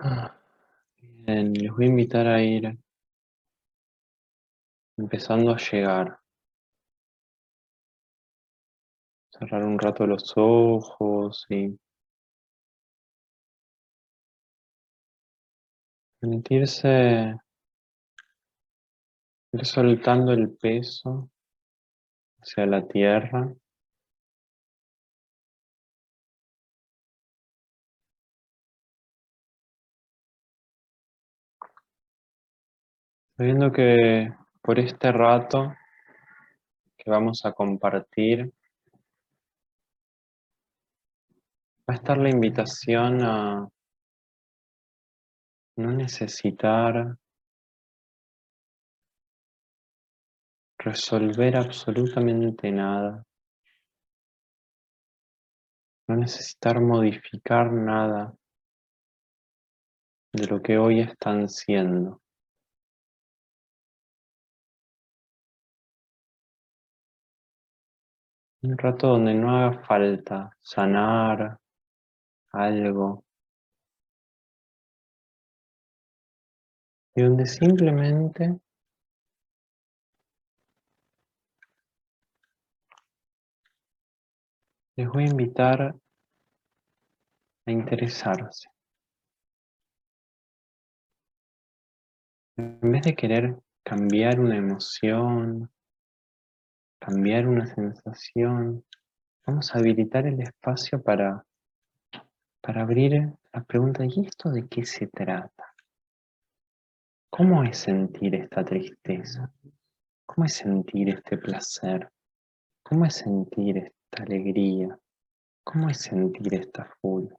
Bien, les voy a invitar a ir empezando a llegar. Cerrar un rato los ojos y permitirse ir soltando el peso hacia la tierra. Sabiendo que por este rato que vamos a compartir, va a estar la invitación a no necesitar resolver absolutamente nada, no necesitar modificar nada de lo que hoy están siendo. Un rato donde no haga falta sanar algo. Y donde simplemente les voy a invitar a interesarse. En vez de querer cambiar una emoción, cambiar una sensación, vamos a habilitar el espacio para, para abrir la pregunta, ¿y esto de qué se trata? ¿Cómo es sentir esta tristeza? ¿Cómo es sentir este placer? ¿Cómo es sentir esta alegría? ¿Cómo es sentir esta furia?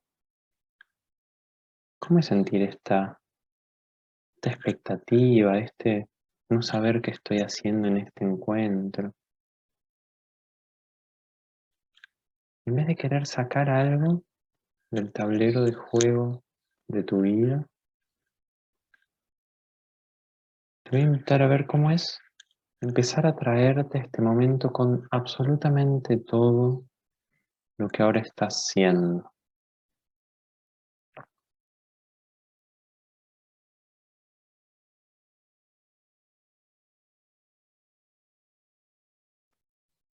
¿Cómo es sentir esta, esta expectativa, este no saber qué estoy haciendo en este encuentro? En vez de querer sacar algo del tablero de juego de tu vida, te voy a invitar a ver cómo es empezar a traerte este momento con absolutamente todo lo que ahora estás siendo.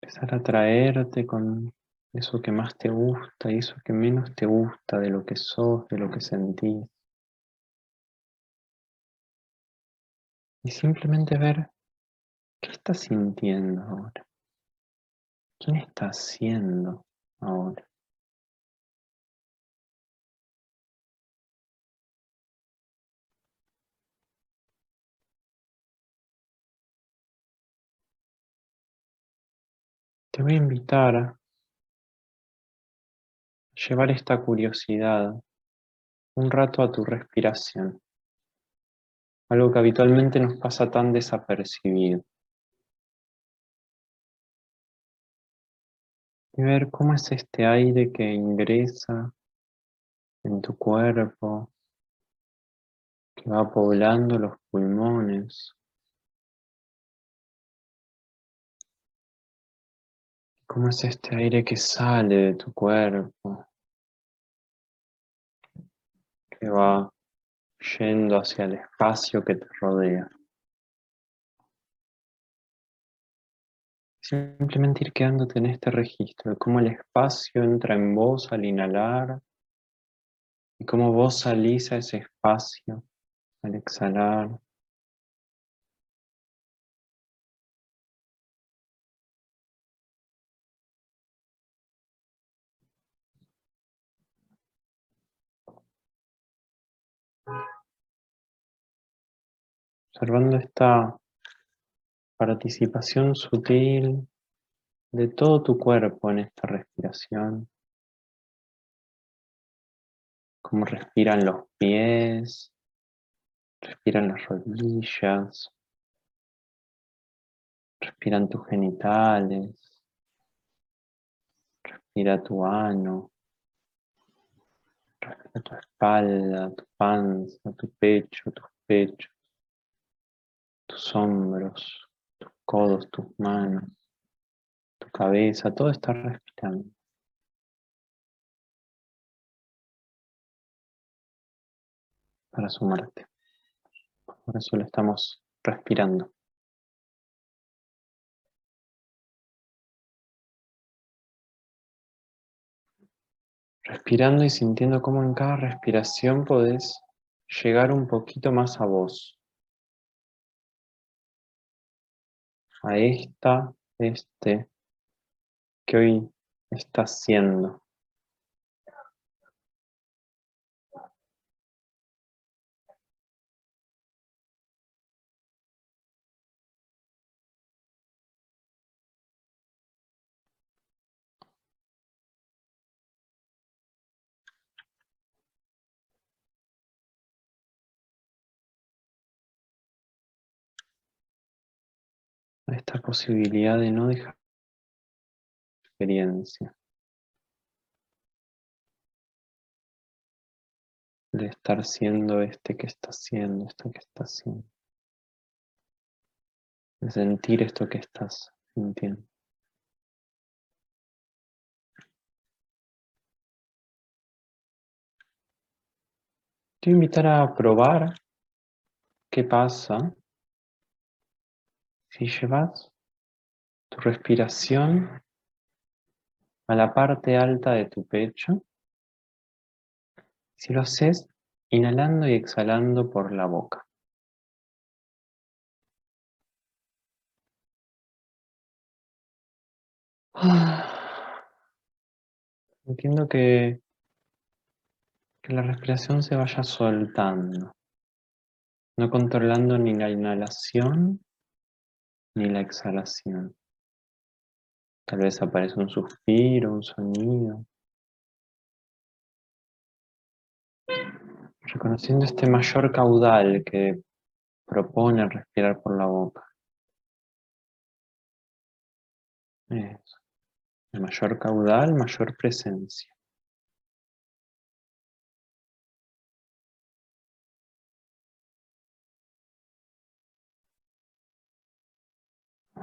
Empezar a traerte con eso que más te gusta y eso que menos te gusta de lo que sos, de lo que sentís. Y simplemente ver qué estás sintiendo ahora. ¿Quién estás siendo ahora? Te voy a invitar llevar esta curiosidad un rato a tu respiración, algo que habitualmente nos pasa tan desapercibido. Y ver cómo es este aire que ingresa en tu cuerpo, que va poblando los pulmones. ¿Cómo es este aire que sale de tu cuerpo? Que va yendo hacia el espacio que te rodea. Simplemente ir quedándote en este registro de cómo el espacio entra en vos al inhalar y cómo vos salís a ese espacio al exhalar. Observando esta participación sutil de todo tu cuerpo en esta respiración. Cómo respiran los pies, respiran las rodillas, respiran tus genitales, respira tu ano, respira tu espalda, tu panza, tu pecho, tus pechos tus hombros, tus codos, tus manos, tu cabeza, todo está respirando. para sumarte. Por eso lo estamos respirando. Respirando y sintiendo cómo en cada respiración podés llegar un poquito más a vos. A esta, este, que hoy estás siendo. Esta posibilidad de no dejar experiencia. De estar siendo este que está siendo, esto que está siendo. De sentir esto que estás sintiendo. Te invitar a probar qué pasa si llevas tu respiración a la parte alta de tu pecho, si lo haces inhalando y exhalando por la boca. Entiendo que, que la respiración se vaya soltando, no controlando ni la inhalación ni la exhalación. Tal vez aparece un suspiro, un sonido. Reconociendo este mayor caudal que propone respirar por la boca. Eso. El mayor caudal, mayor presencia.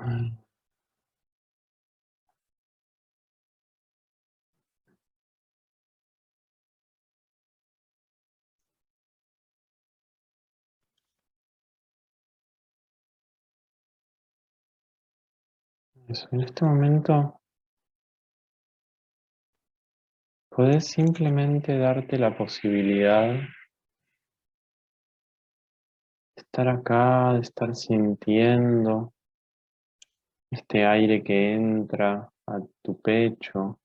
En este momento puedes simplemente darte la posibilidad de estar acá, de estar sintiendo este aire que entra a tu pecho,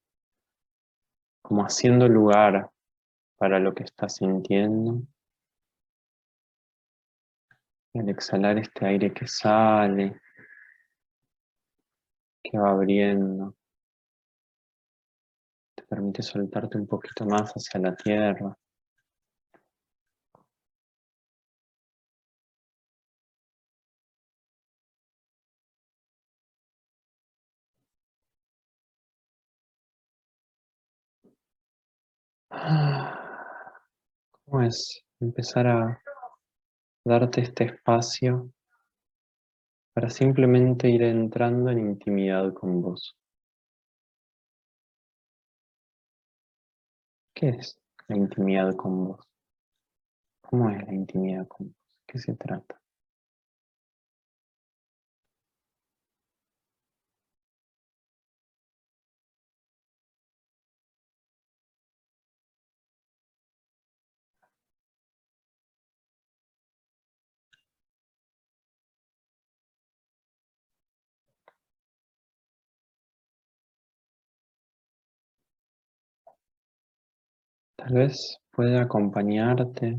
como haciendo lugar para lo que estás sintiendo. Al exhalar este aire que sale, que va abriendo, te permite soltarte un poquito más hacia la tierra. ¿Cómo es empezar a darte este espacio para simplemente ir entrando en intimidad con vos? ¿Qué es la intimidad con vos? ¿Cómo es la intimidad con vos? ¿Qué se trata? Tal vez puede acompañarte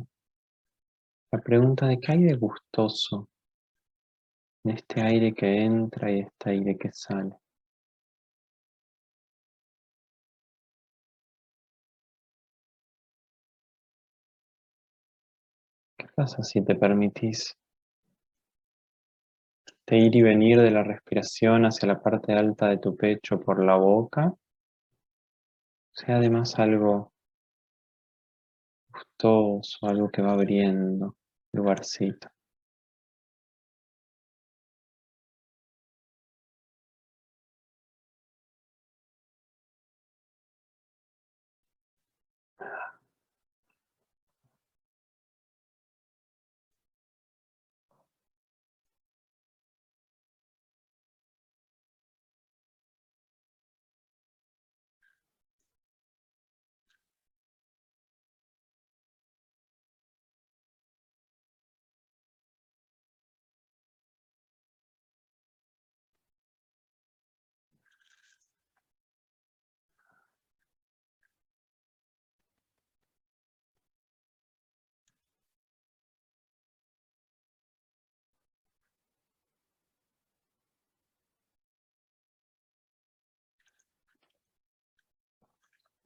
la pregunta de qué hay de gustoso en este aire que entra y este aire que sale. ¿Qué pasa si te permitís de ir y venir de la respiración hacia la parte alta de tu pecho por la boca? Sea además algo gustoso, algo que va abriendo lugarcito.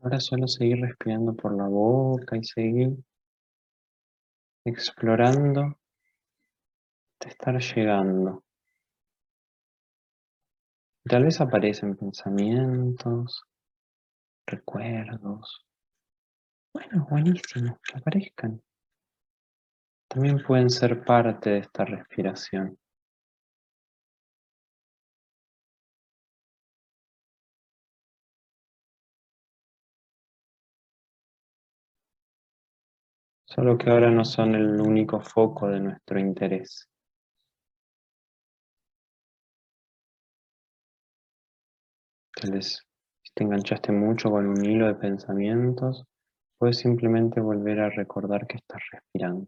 Ahora solo seguir respirando por la boca y seguir explorando de estar llegando. Tal vez aparecen pensamientos, recuerdos. Bueno, buenísimo, que aparezcan. También pueden ser parte de esta respiración. Solo que ahora no son el único foco de nuestro interés. Tal vez si te enganchaste mucho con un hilo de pensamientos, puedes simplemente volver a recordar que estás respirando.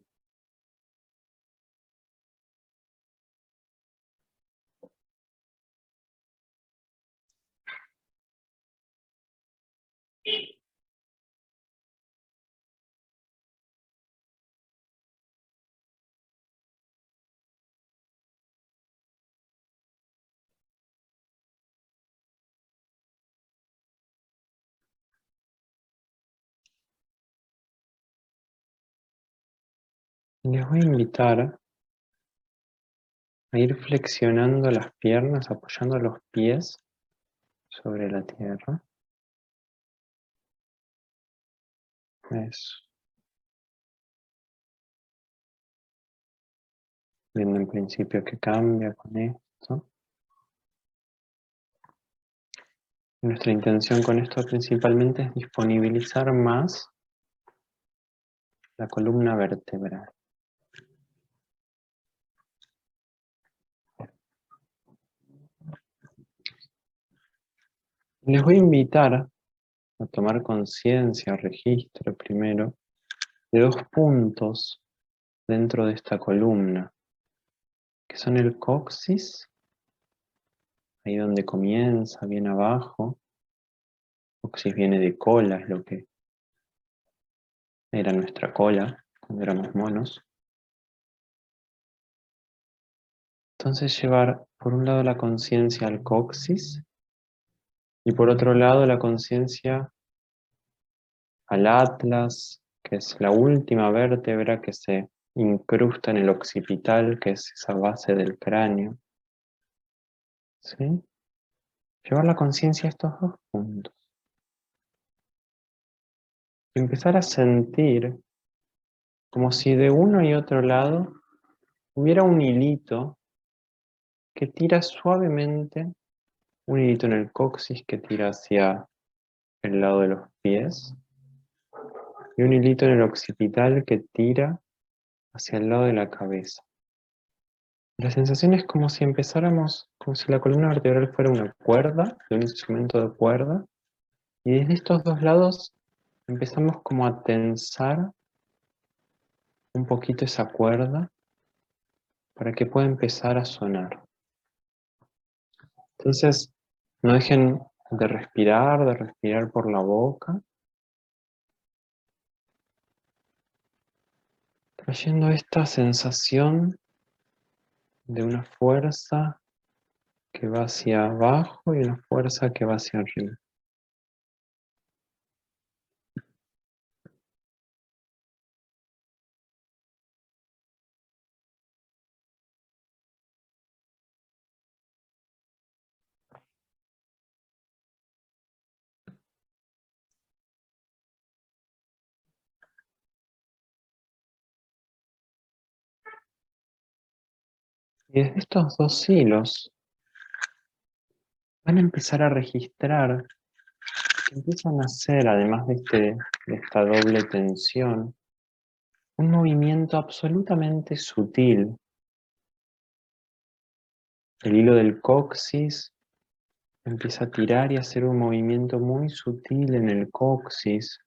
Les voy a invitar a ir flexionando las piernas, apoyando los pies sobre la tierra. Eso. Viendo en principio que cambia con esto. Nuestra intención con esto principalmente es disponibilizar más la columna vertebral. Les voy a invitar a tomar conciencia, registro primero, de dos puntos dentro de esta columna, que son el coxis, ahí donde comienza, bien abajo, coxis viene de cola, es lo que era nuestra cola cuando éramos monos. Entonces llevar por un lado la conciencia al coxis y por otro lado, la conciencia al atlas, que es la última vértebra que se incrusta en el occipital, que es esa base del cráneo. ¿Sí? Llevar la conciencia a estos dos puntos. Y empezar a sentir como si de uno y otro lado hubiera un hilito que tira suavemente un hilito en el coxis que tira hacia el lado de los pies y un hilito en el occipital que tira hacia el lado de la cabeza. La sensación es como si empezáramos, como si la columna vertebral fuera una cuerda, de un instrumento de cuerda, y desde estos dos lados empezamos como a tensar un poquito esa cuerda para que pueda empezar a sonar. Entonces, no dejen de respirar, de respirar por la boca. Trayendo esta sensación de una fuerza que va hacia abajo y una fuerza que va hacia arriba. Y desde estos dos hilos van a empezar a registrar que empiezan a hacer, además de, este, de esta doble tensión, un movimiento absolutamente sutil. El hilo del coxis empieza a tirar y a hacer un movimiento muy sutil en el coxis,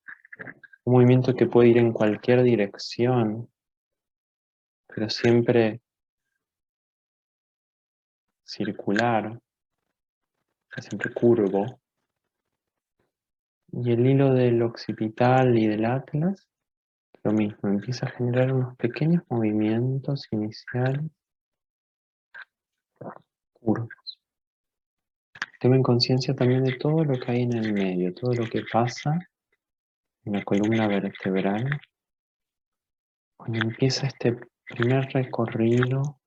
un movimiento que puede ir en cualquier dirección, pero siempre circular, siempre curvo. Y el hilo del occipital y del atlas, lo mismo, empieza a generar unos pequeños movimientos iniciales curvos. Tomen conciencia también de todo lo que hay en el medio, todo lo que pasa en la columna vertebral, cuando empieza este primer recorrido,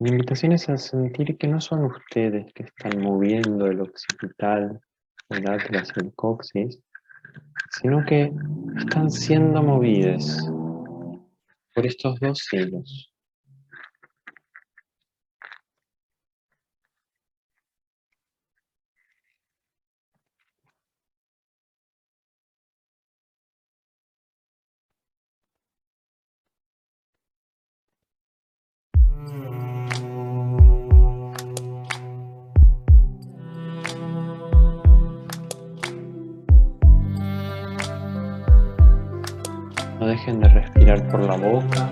mi invitación es a sentir que no son ustedes que están moviendo el occipital, el atlas, el coxis, sino que están siendo movidos por estos dos hilos. Dejen de respirar por la boca.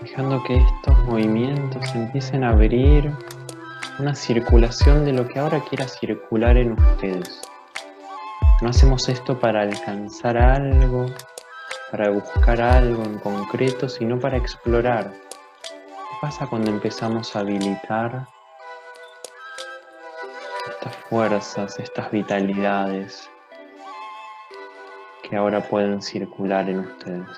Dejando que estos movimientos empiecen a abrir una circulación de lo que ahora quiera circular en ustedes. No hacemos esto para alcanzar algo, para buscar algo en concreto, sino para explorar. ¿Qué pasa cuando empezamos a habilitar estas fuerzas, estas vitalidades que ahora pueden circular en ustedes?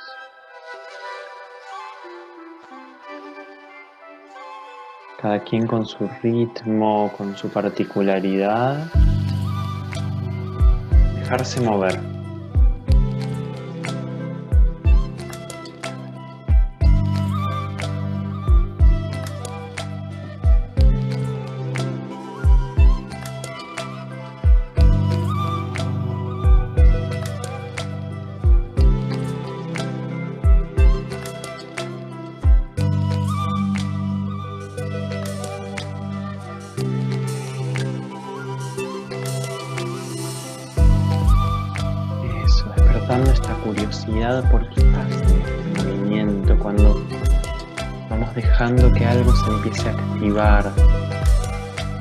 Cada quien con su ritmo, con su particularidad. Dejarse mover. Curiosidad por pasa este movimiento, cuando vamos dejando que algo se empiece a activar,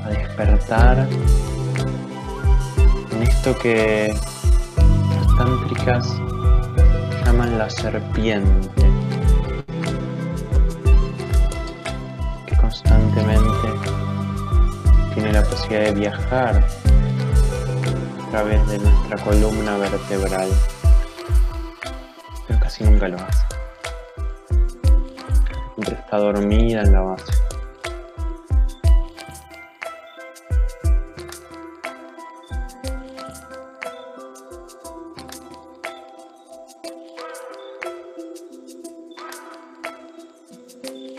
a despertar en esto que las tántricas llaman la serpiente, que constantemente tiene la posibilidad de viajar a través de nuestra columna vertebral nunca lo hace. Siempre está dormida en la base.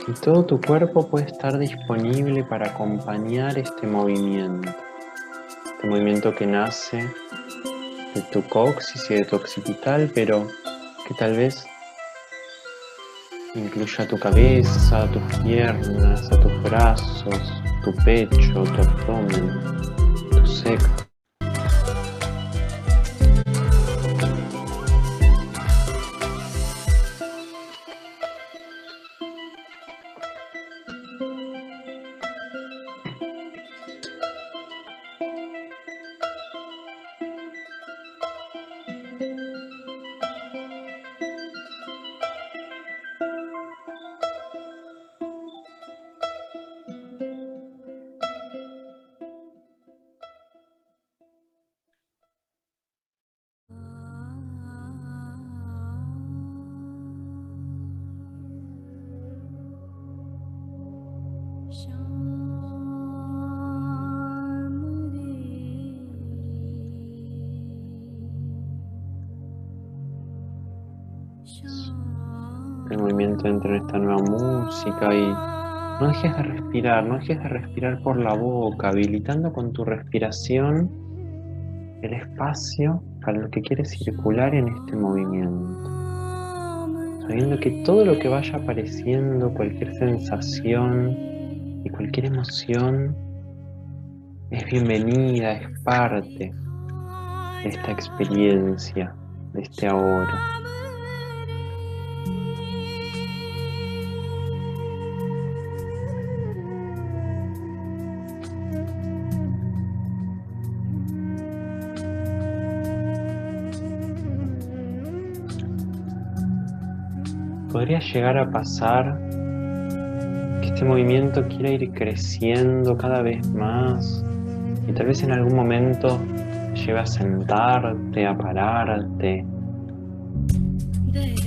Y todo tu cuerpo puede estar disponible para acompañar este movimiento. Este movimiento que nace de tu coxis y de tu occipital, pero que tal vez incluya tu cabeza, tus piernas, a tus brazos, tu pecho, tu abdomen, no dejes de respirar, no dejes de respirar por la boca, habilitando con tu respiración el espacio para lo que quieres circular en este movimiento. Sabiendo que todo lo que vaya apareciendo, cualquier sensación y cualquier emoción, es bienvenida, es parte de esta experiencia, de este ahora. Podría llegar a pasar que este movimiento quiera ir creciendo cada vez más y tal vez en algún momento lleve a sentarte, a pararte.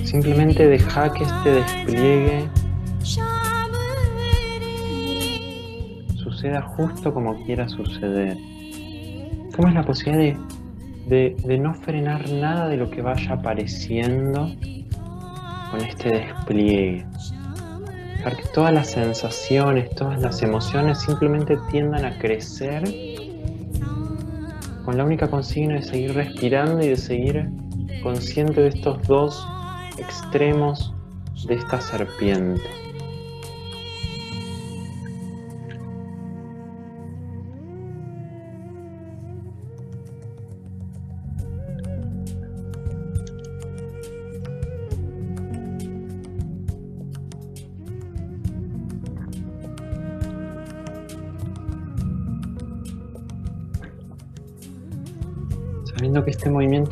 Simplemente deja que este despliegue suceda justo como quiera suceder. ¿Cómo es la posibilidad de, de no frenar nada de lo que vaya apareciendo con este despliegue? Dejar que todas las sensaciones, todas las emociones simplemente tiendan a crecer con la única consigna de seguir respirando y de seguir consciente de estos dos extremos de esta serpiente.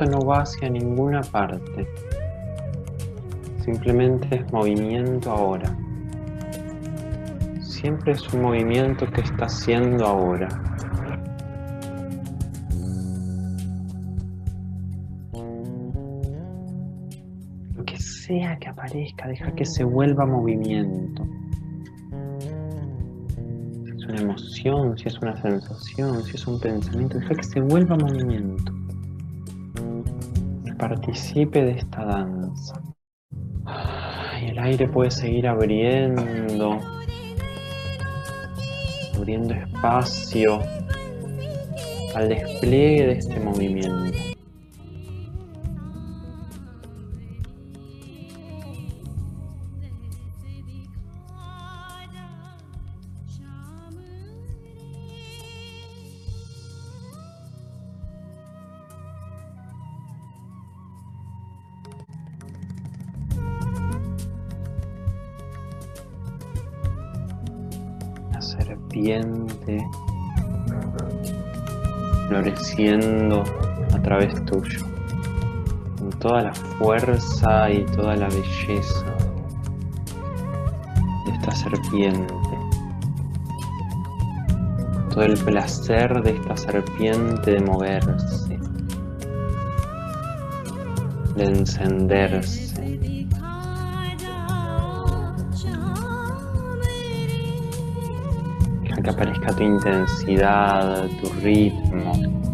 No va hacia ninguna parte. Simplemente es movimiento ahora. Siempre es un movimiento que está haciendo ahora. Lo que sea que aparezca, deja que se vuelva movimiento. Si es una emoción, si es una sensación, si es un pensamiento, deja que se vuelva movimiento participe de esta danza. Y el aire puede seguir abriendo, abriendo espacio al despliegue de este movimiento. A través tuyo, con toda la fuerza y toda la belleza de esta serpiente, todo el placer de esta serpiente de moverse, de encenderse. Que aparezca tu intensidad, tu ritmo.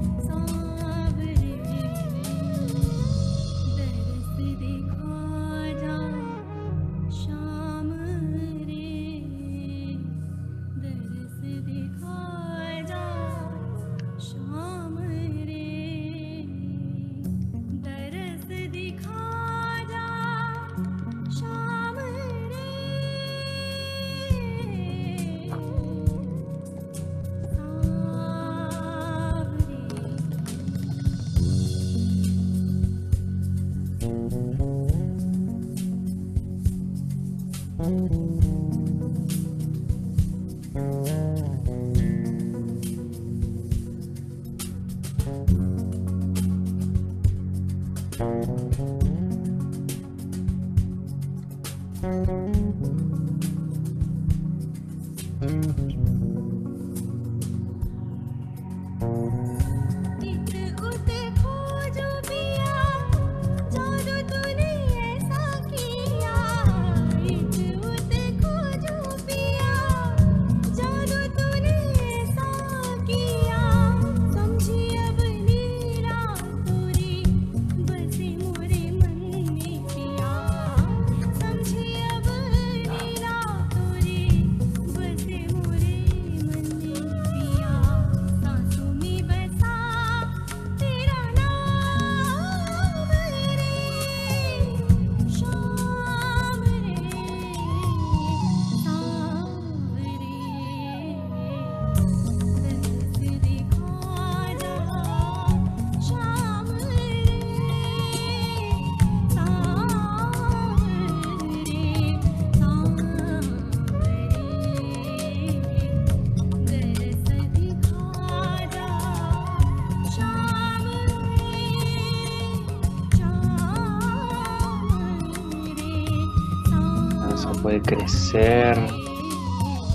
Crecer,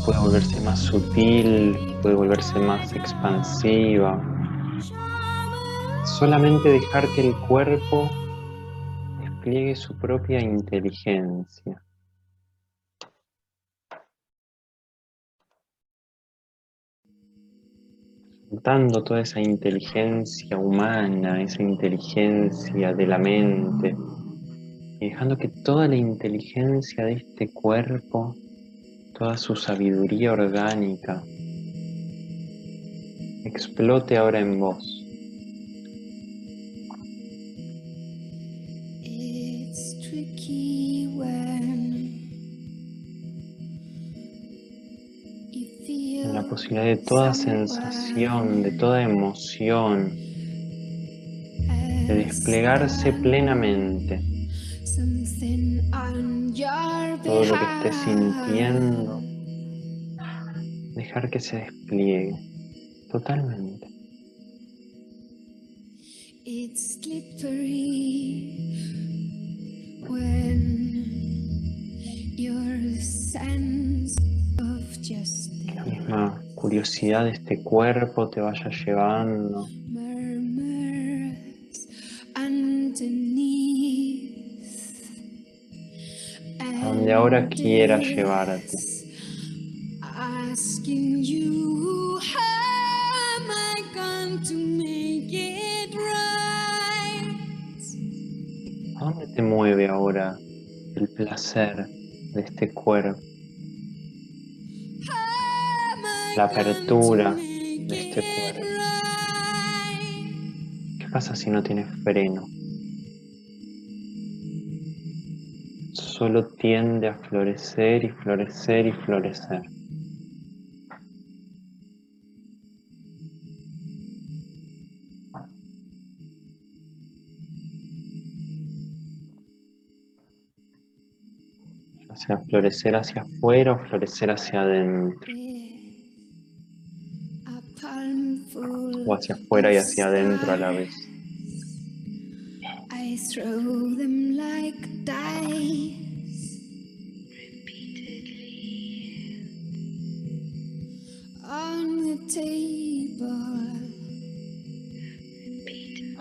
puede volverse más sutil, puede volverse más expansiva. Solamente dejar que el cuerpo despliegue su propia inteligencia. Soltando toda esa inteligencia humana, esa inteligencia de la mente, y dejando que toda la inteligencia de este cuerpo, toda su sabiduría orgánica, explote ahora en vos. la posibilidad de toda sensación, de toda emoción, de desplegarse plenamente. Todo lo que estés sintiendo, dejar que se despliegue totalmente. It's slippery when your sense of justice. La misma curiosidad de este cuerpo te vaya llevando. Donde ahora quiera llevarte. ¿A dónde te mueve ahora el placer de este cuerpo? La apertura de este cuerpo. ¿Qué pasa si no tienes freno? Solo tiende a florecer y florecer y florecer. sea florecer hacia afuera o florecer hacia adentro. O hacia afuera y hacia adentro a la vez. the table.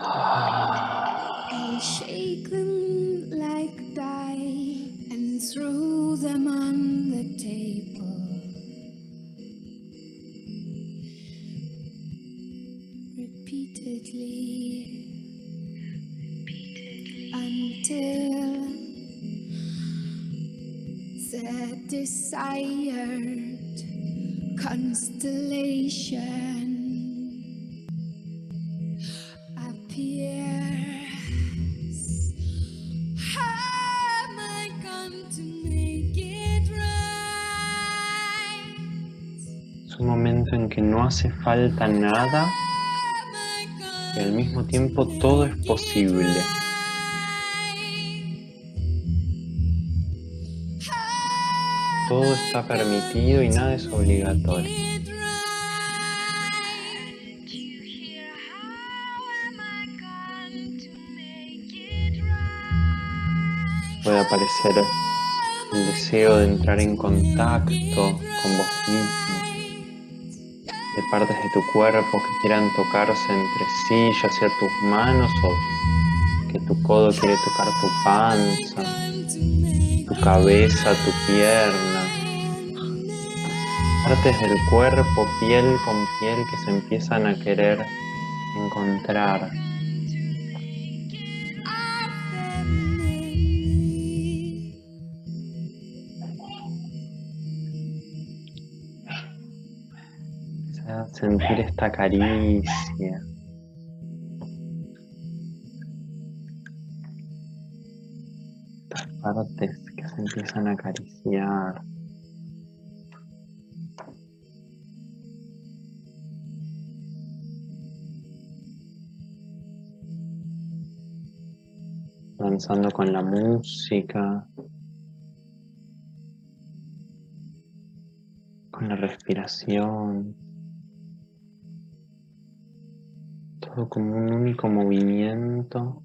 I shake them like dice and throw them on the table. Repeatedly, repeatedly until the desire. Es un momento en que no hace falta nada y al mismo tiempo todo es posible. Todo está permitido y nada es obligatorio. Puede aparecer el deseo de entrar en contacto con vos mismo de partes de tu cuerpo que quieran tocarse entre sí, ya sea tus manos o que tu codo quiere tocar tu panza, tu cabeza, tu pierna. Partes del cuerpo, piel con piel, que se empiezan a querer encontrar. sentir esta caricia. Estas partes que se empiezan a acariciar. Avanzando con la música. Con la respiración. todo como un único movimiento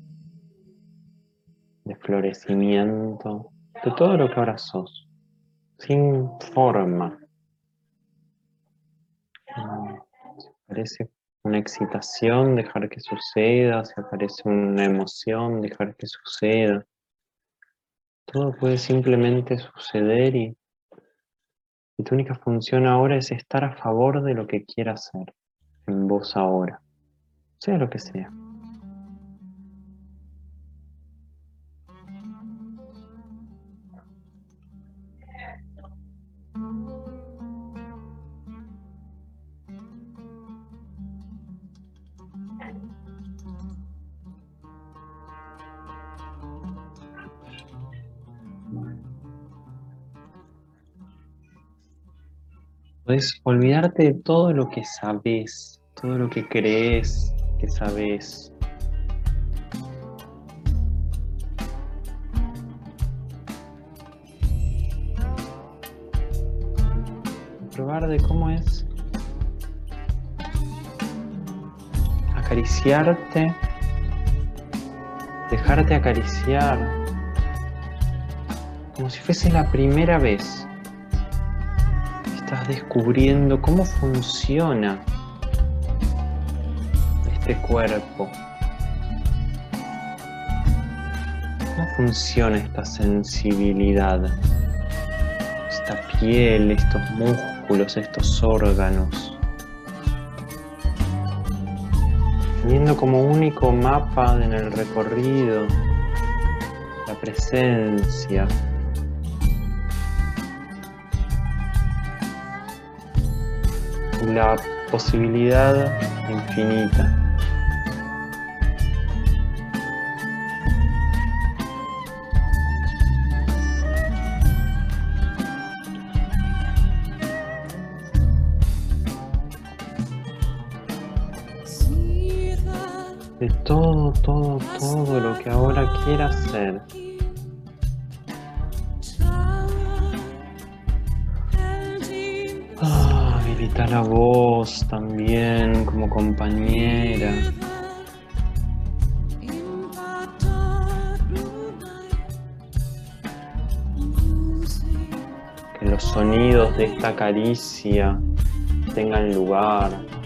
de florecimiento de todo lo que ahora sos. sin forma. Aparece una excitación, dejar que suceda, si aparece una emoción, dejar que suceda. Todo puede simplemente suceder y, y tu única función ahora es estar a favor de lo que quieras hacer en vos ahora, sea lo que sea. Puedes olvidarte de todo lo que sabes, todo lo que crees que sabes. Probar de cómo es. Acariciarte, dejarte acariciar, como si fuese la primera vez descubriendo cómo funciona este cuerpo. ¿Cómo funciona esta sensibilidad? Esta piel, estos músculos, estos órganos. Teniendo como único mapa en el recorrido la presencia, la posibilidad infinita. De todo, todo, todo lo que ahora quieras ser. Compañera. Que los sonidos de esta caricia tengan lugar.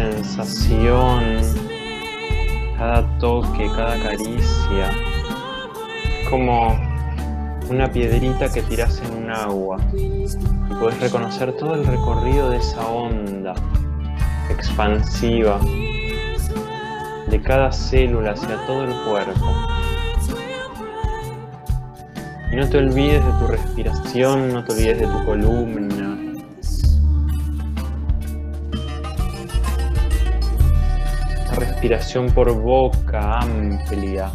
Sensación, cada toque, cada caricia, como una piedrita que tiras en un agua. Y puedes reconocer todo el recorrido de esa onda expansiva de cada célula hacia todo el cuerpo. Y no te olvides de tu respiración, no te olvides de tu columna, respiración por boca amplia.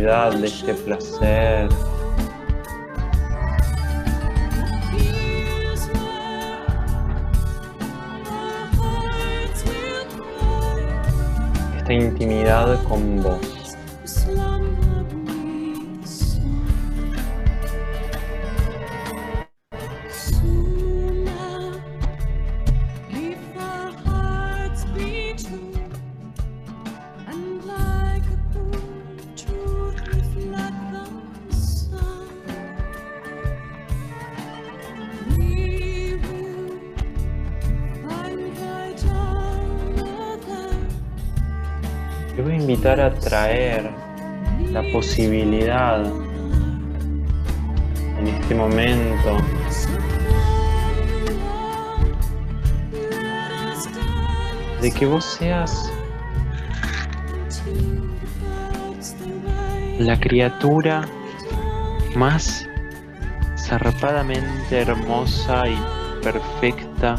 Curiosidad de este placer. Te voy a invitar a traer la posibilidad en este momento de que vos seas la criatura más zarpadamente hermosa y perfecta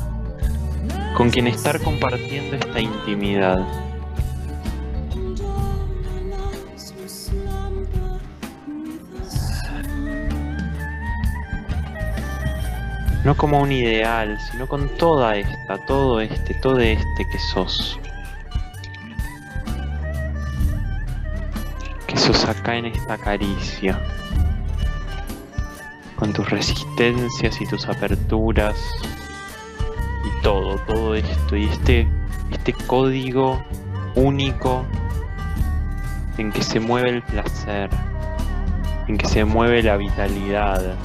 con quien estar compartiendo esta intimidad. No como un ideal, sino con toda esta, todo este, todo este que sos. Que sos acá en esta caricia. Con tus resistencias y tus aperturas. Y todo, todo esto. Y este, este código único en que se mueve el placer. En que se mueve la vitalidad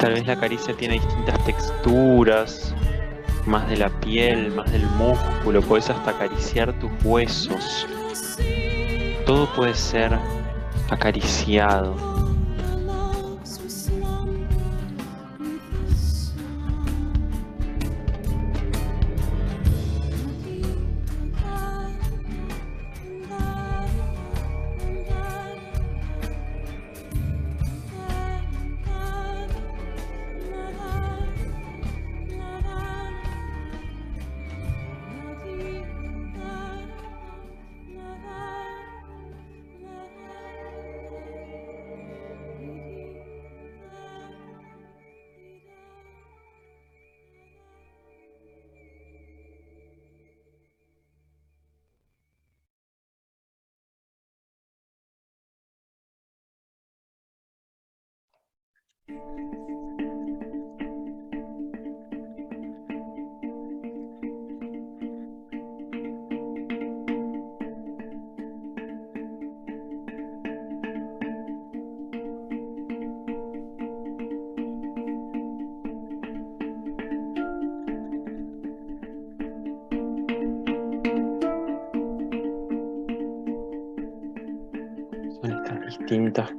Tal vez la caricia tiene distintas texturas, más de la piel, más del músculo, puedes hasta acariciar tus huesos. Todo puede ser acariciado.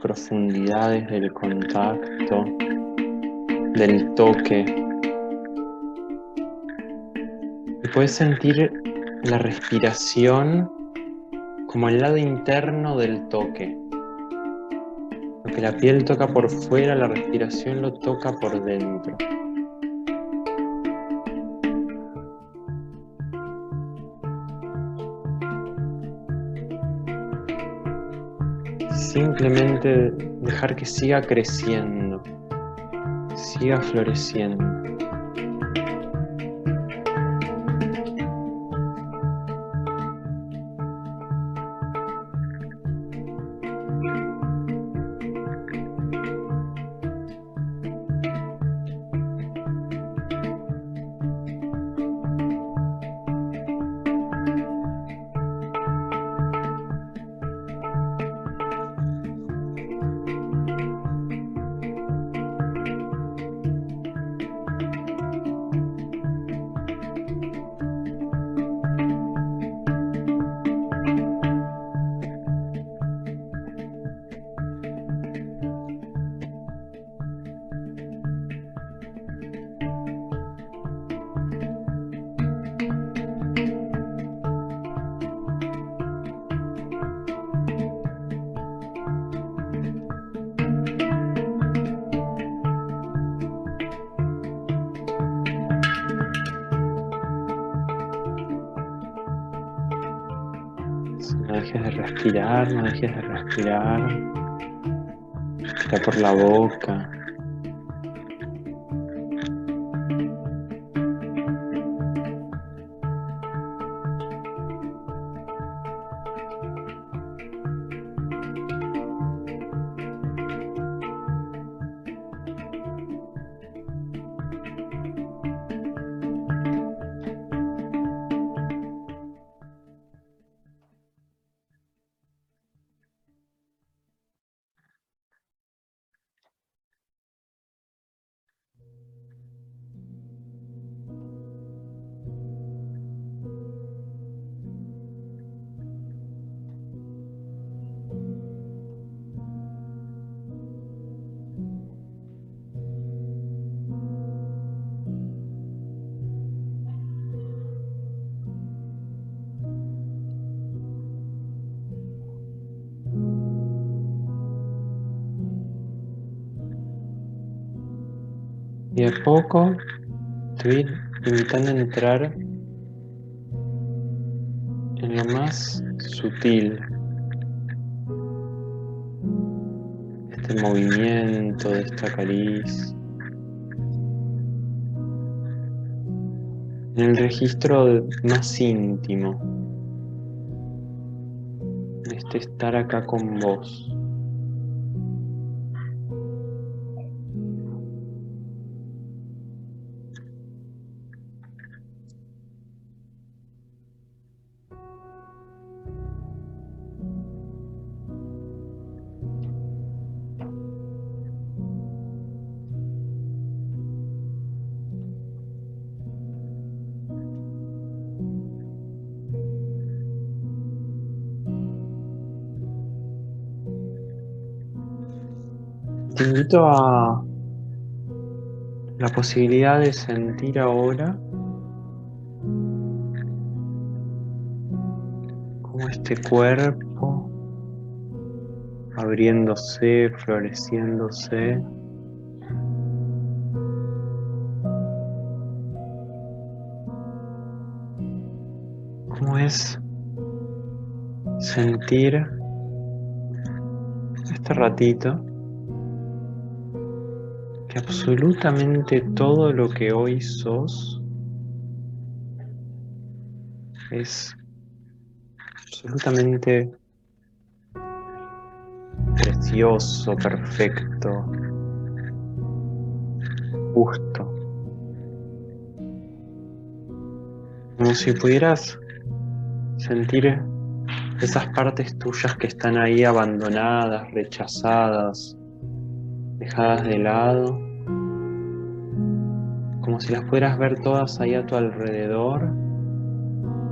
Profundidades del contacto, del toque. Y puedes sentir la respiración como el lado interno del toque. Lo que la piel toca por fuera, la respiración lo toca por dentro. Simplemente dejar que siga creciendo, siga floreciendo. Respirar, no dejes de respirar. Está por la boca. Y de poco te invitando a entrar en lo más sutil. Este movimiento de esta caricia. En el registro más íntimo. Este estar acá con vos. A la posibilidad de sentir ahora cómo este cuerpo abriéndose, floreciéndose. ¿Cómo es sentir este ratito que absolutamente todo lo que hoy sos es absolutamente precioso, perfecto, justo. Como si pudieras sentir esas partes tuyas que están ahí abandonadas, rechazadas, dejadas de lado, como si las pudieras ver todas ahí a tu alrededor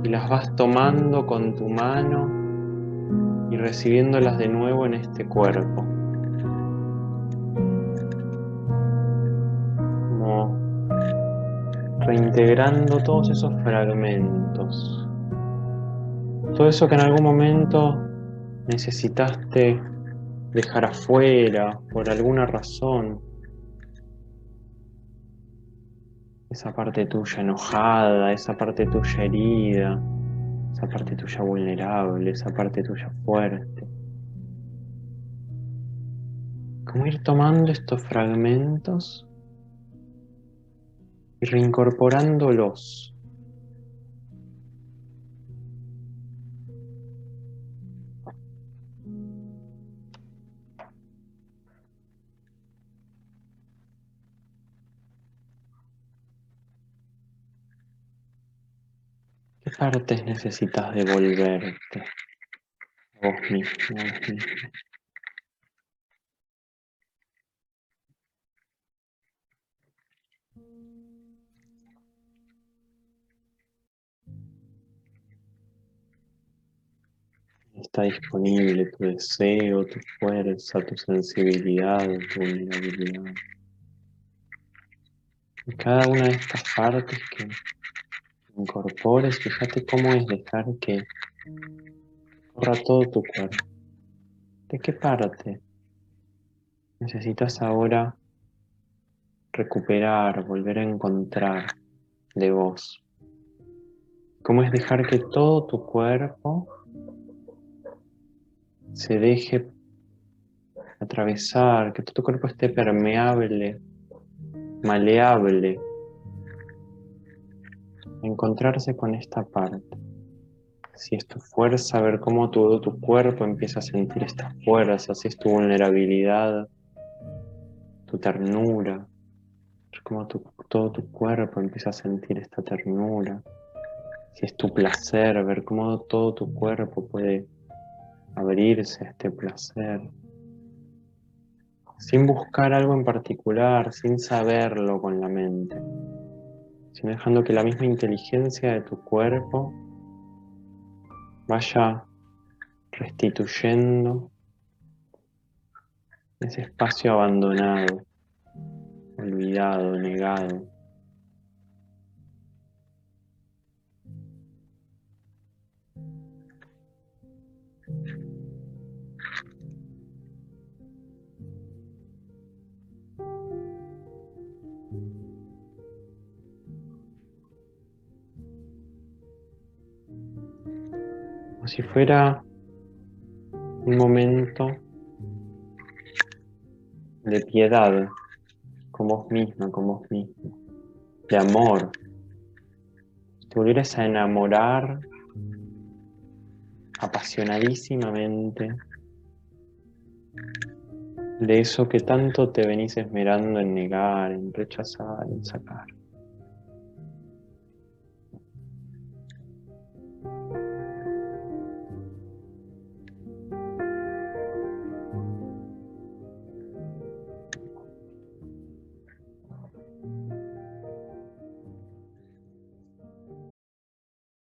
y las vas tomando con tu mano y recibiéndolas de nuevo en este cuerpo. Como reintegrando todos esos fragmentos. Todo eso que en algún momento necesitaste dejar afuera por alguna razón. Esa parte tuya enojada, esa parte tuya herida, esa parte tuya vulnerable, esa parte tuya fuerte. Como ir tomando estos fragmentos y reincorporándolos ¿Qué partes necesitas devolverte a vos mismo, a? Está disponible tu deseo, tu fuerza, tu sensibilidad, tu vulnerabilidad. Y cada una de estas partes que incorpores, fíjate cómo es dejar que corra todo tu cuerpo. ¿De qué parte necesitas ahora recuperar, volver a encontrar de vos? ¿Cómo es dejar que todo tu cuerpo se deje atravesar, que todo tu cuerpo esté permeable, maleable, encontrarse con esta parte. Si es tu fuerza, ver cómo todo tu cuerpo empieza a sentir esta fuerza, si es tu vulnerabilidad, tu ternura, cómo todo tu cuerpo empieza a sentir esta ternura. Si es tu placer, ver cómo todo tu cuerpo puede abrirse a este placer. Sin buscar algo en particular, sin saberlo con la mente sino dejando que la misma inteligencia de tu cuerpo vaya restituyendo ese espacio abandonado, olvidado, negado. Si fuera un momento de piedad con vos misma, con vos mismo, de amor. Te volvieras a enamorar apasionadísimamente de eso que tanto te venís esmerando en negar, en rechazar, en sacar.